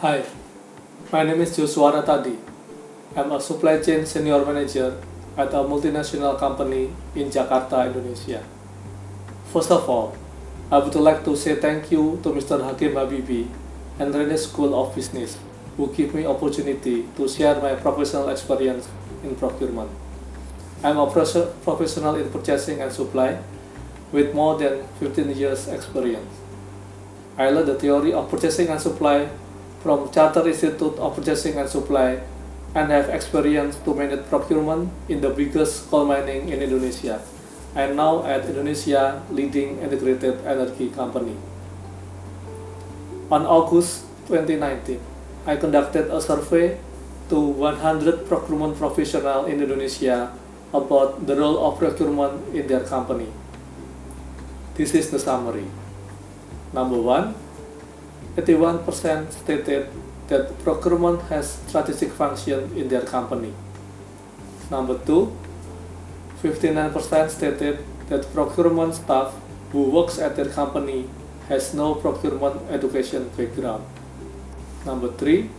Hi, my name is Joshua Ratadi. I'm a supply chain senior manager at a multinational company in Jakarta, Indonesia. First of all, I would like to say thank you to Mr. Hakim Habibi and Rene School of Business who give me opportunity to share my professional experience in procurement. I'm a professional in purchasing and supply with more than 15 years experience. I learned the theory of purchasing and supply from Chartered Institute of Purchasing and Supply and have experience to manage procurement in the biggest coal mining in Indonesia. Am now at Indonesia leading integrated energy company. On August 2019, I conducted a survey to 100 procurement professionals in Indonesia about the role of procurement in their company. This is the summary. Number one, 81% stated that procurement has strategic function in their company. Number two, 59% stated that procurement staff who works at their company has no procurement education background. Number three,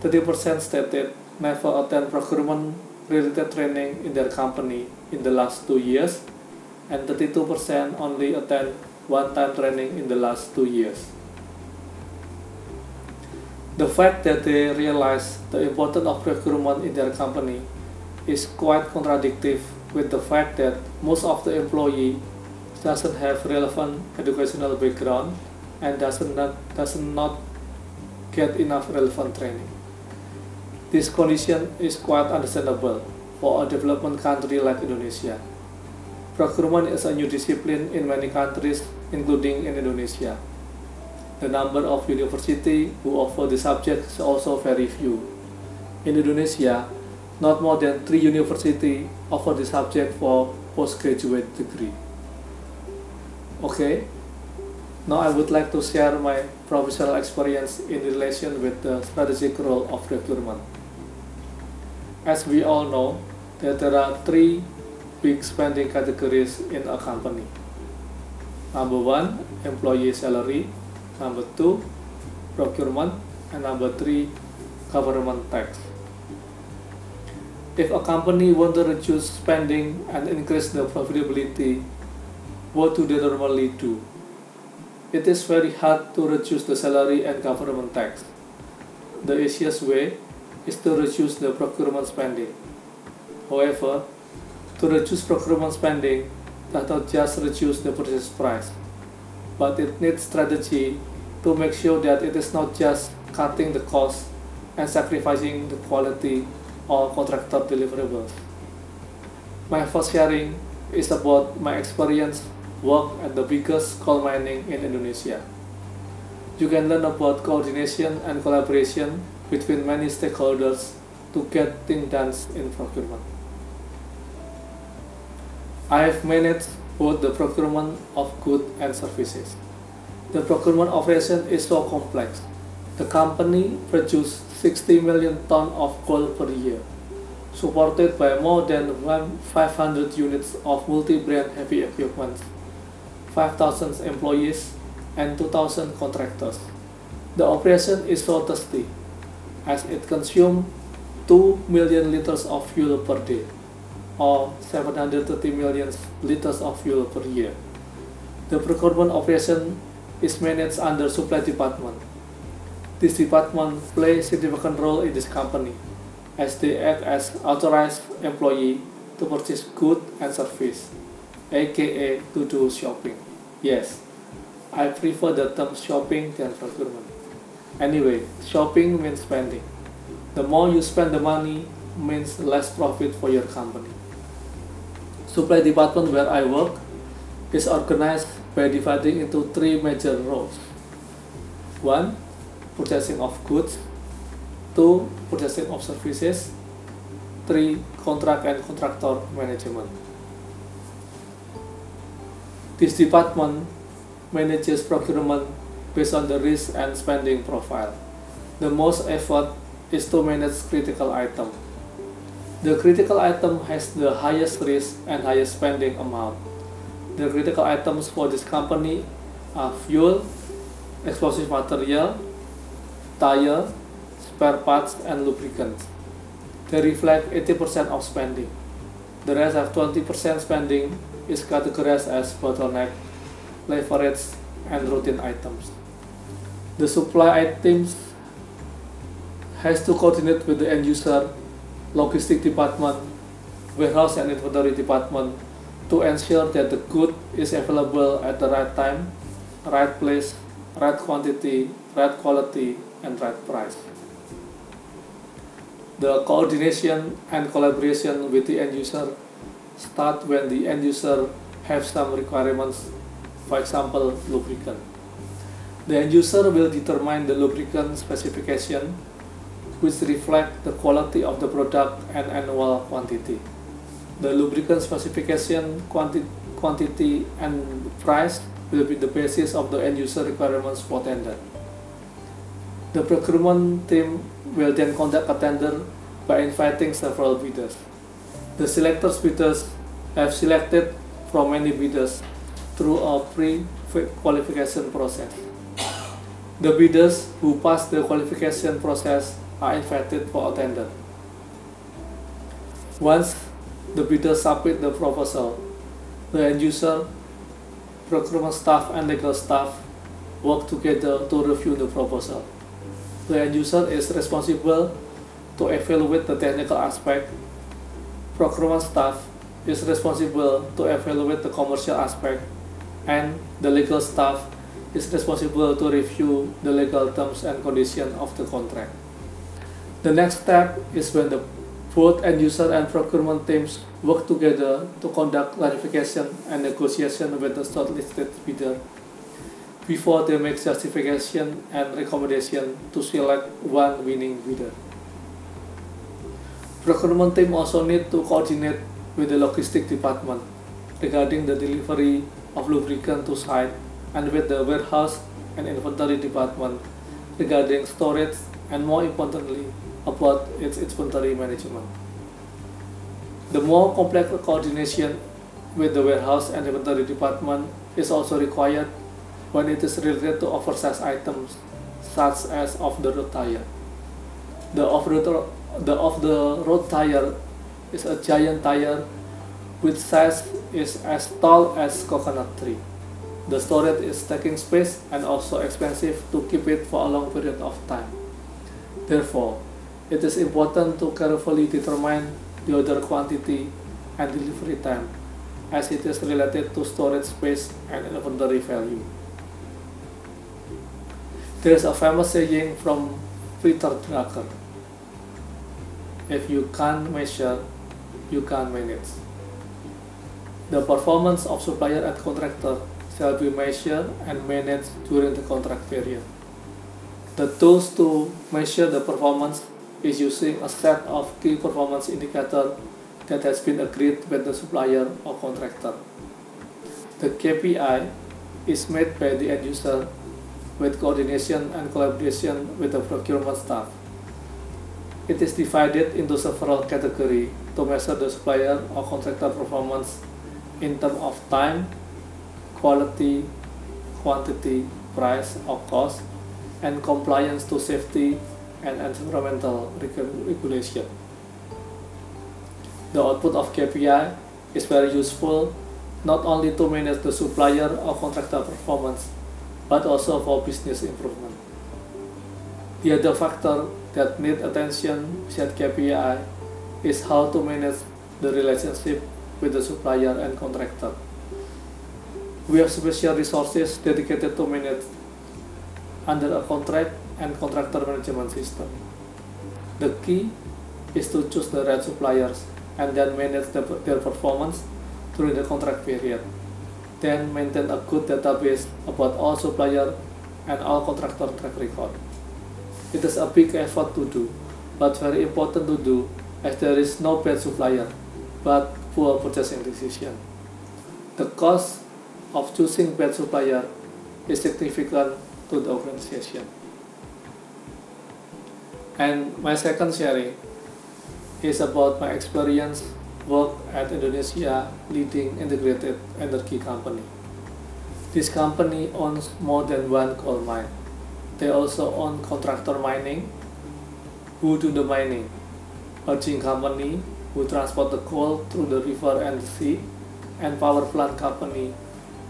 30% stated never attend procurement related training in their company in the last two years, and 32% only attend one-time training in the last two years. The fact that they realize the importance of procurement in their company is quite contradictory with the fact that most of the employee doesn't have relevant educational background and does not, does not get enough relevant training. This condition is quite understandable for a development country like Indonesia. Procurement is a new discipline in many countries, including in Indonesia. The number of universities who offer the subject is also very few. In Indonesia, not more than three universities offer the subject for postgraduate degree. Okay, now I would like to share my professional experience in relation with the strategic role of procurement. As we all know, that there are three big spending categories in a company. Number one, employee salary number two procurement. And number three government tax. If a company want to reduce spending and increase the profitability what do they normally do? It is very hard to reduce the salary and government tax. The easiest way is to reduce the procurement spending. However to reduce procurement spending does not just reduce the purchase price. But it needs strategy to make sure that it is not just cutting the cost and sacrificing the quality or contractor deliverables. My first sharing is about my experience work at the biggest coal mining in Indonesia. You can learn about coordination and collaboration between many stakeholders to get things done in procurement. I have managed both the procurement of goods and services. The procurement operation is so complex. The company produces 60 million tons of coal per year, supported by more than 500 units of multi-brand heavy equipment, 5,000 employees, and 2,000 contractors. The operation is so thirsty, as it consumes 2 million liters of fuel per day, or 730 million liters of fuel per year. The procurement operation is managed under supply department. This department plays significant role in this company, as they act as authorized employee to purchase goods and service, aka to do shopping. Yes, I prefer the term shopping than procurement. Anyway, shopping means spending. The more you spend the money means less profit for your company. Supply department where I work is organized by dividing into three major roles. One, purchasing of goods. Two, purchasing of services. Three, contract and contractor management. This department manages procurement based on the risk and spending profile. The most effort is to manage critical item. The critical item has the highest risk and highest spending amount the critical items for this company are fuel, explosive material, tire, spare parts, and lubricants. They reflect 80% of spending. The rest of 20% spending is categorized as bottleneck, leverage, and routine items. The supply items has to coordinate with the end user, logistic department, warehouse and inventory department to ensure that the good is available at the right time, right place, right quantity, right quality, and right price. The coordination and collaboration with the end user start when the end user have some requirements, for example, lubricant. The end user will determine the lubricant specification which reflect the quality of the product and annual quantity. The lubricant specification, quanti quantity, and price will be the basis of the end user requirements for tender. The procurement team will then conduct a tender by inviting several bidders. The selectors bidders have selected from many bidders through a pre-qualification process. The bidders who pass the qualification process are invited for a tender. Once the bidder submit the proposal, the end user, procurement staff and legal staff work together to review the proposal. The end user is responsible to evaluate the technical aspect. Procurement staff is responsible to evaluate the commercial aspect and the legal staff is responsible to review the legal terms and conditions of the contract. The next step is when the both end user and procurement teams work together to conduct clarification and negotiation with the shortlisted bidder before they make justification and recommendation to select one winning bidder. Procurement team also need to coordinate with the logistic department regarding the delivery of lubricant to site and with the warehouse and inventory department regarding storage and more importantly about its inventory management. The more complex coordination with the warehouse and inventory department is also required when it is related to oversized items such as off-the-road tire. The off-the-road the off-the-road tire is a giant tire which size is as tall as coconut tree. The storage is taking space and also expensive to keep it for a long period of time. Therefore, it is important to carefully determine the order quantity and delivery time as it is related to storage space and inventory value. There is a famous saying from Peter Drucker if you can't measure, you can't manage. The performance of supplier and contractor shall be measured and managed during the contract period. The tools to measure the performance is using a set of key performance indicators that has been agreed with the supplier or contractor. The KPI is made by the end user with coordination and collaboration with the procurement staff. It is divided into several categories to measure the supplier or contractor performance in terms of time, quality, quantity, price or cost, and compliance to safety and environmental regulation. The output of KPI is very useful not only to manage the supplier or contractor performance, but also for business improvement. The other factor that need attention beside KPI is how to manage the relationship with the supplier and contractor. We have special resources dedicated to manage under a contract and contractor management system. The key is to choose the right suppliers and then manage the, their performance during the contract period. Then maintain a good database about all supplier and all contractor track record. It is a big effort to do, but very important to do as there is no bad supplier, but poor purchasing decision. The cost of choosing bad supplier is significant to the organization. And my second sharing is about my experience work at Indonesia leading integrated energy company. This company owns more than one coal mine They also own contractor mining, who do the mining, urging company, who transport the coal through the river and the sea, and power plant company,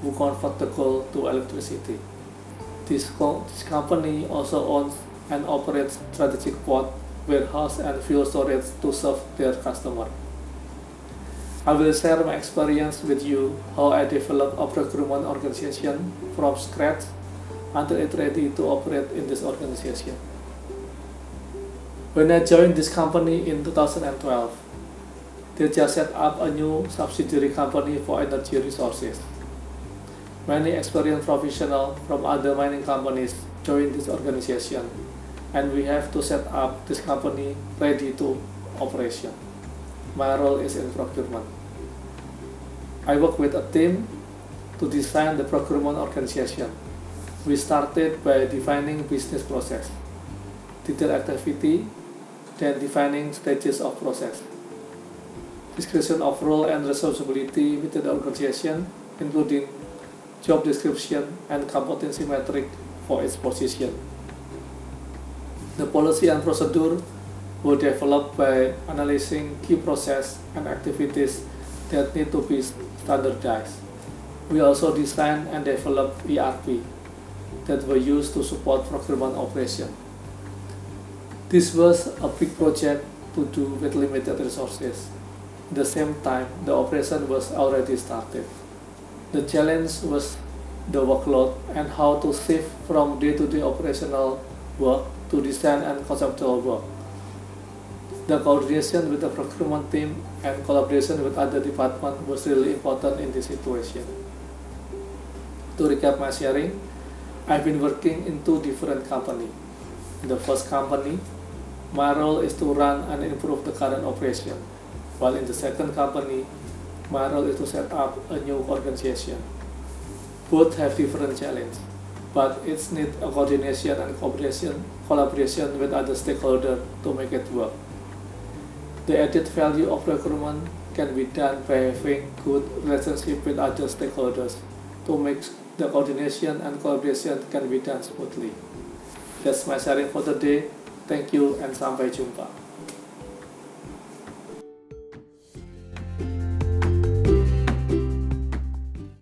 who convert the coal to electricity. This, co- this company also owns and operates strategic port, warehouse, and fuel storage to serve their customer. I will share my experience with you how I developed a procurement organization from scratch until it ready to operate in this organization. When I joined this company in 2012, they just set up a new subsidiary company for energy resources. Many experienced professionals from other mining companies joined this organization, and we have to set up this company ready to operation. My role is in procurement. I work with a team to design the procurement organization. We started by defining business process, detailed activity, then defining stages of process. Description of role and responsibility within the organization, including job description and competency metric for its position. The policy and procedure were developed by analyzing key process and activities that need to be standardized. We also designed and developed ERP that were used to support procurement operation. This was a big project to do with limited resources. At the same time, the operation was already started. The challenge was the workload and how to shift from day-to-day operational work to design and conceptual work. The coordination with the procurement team and collaboration with other departments was really important in this situation. To recap my sharing, I've been working in two different companies. The first company, my role is to run and improve the current operation, while in the second company, my role is to set up a new organization. Both have different challenges, but it's need a coordination and cooperation, collaboration with other stakeholders to make it work. The added value of procurement can be done by having good relationship with other stakeholders to make the coordination and collaboration can be done smoothly. That's my sharing for today. Thank you and sampai jumpa.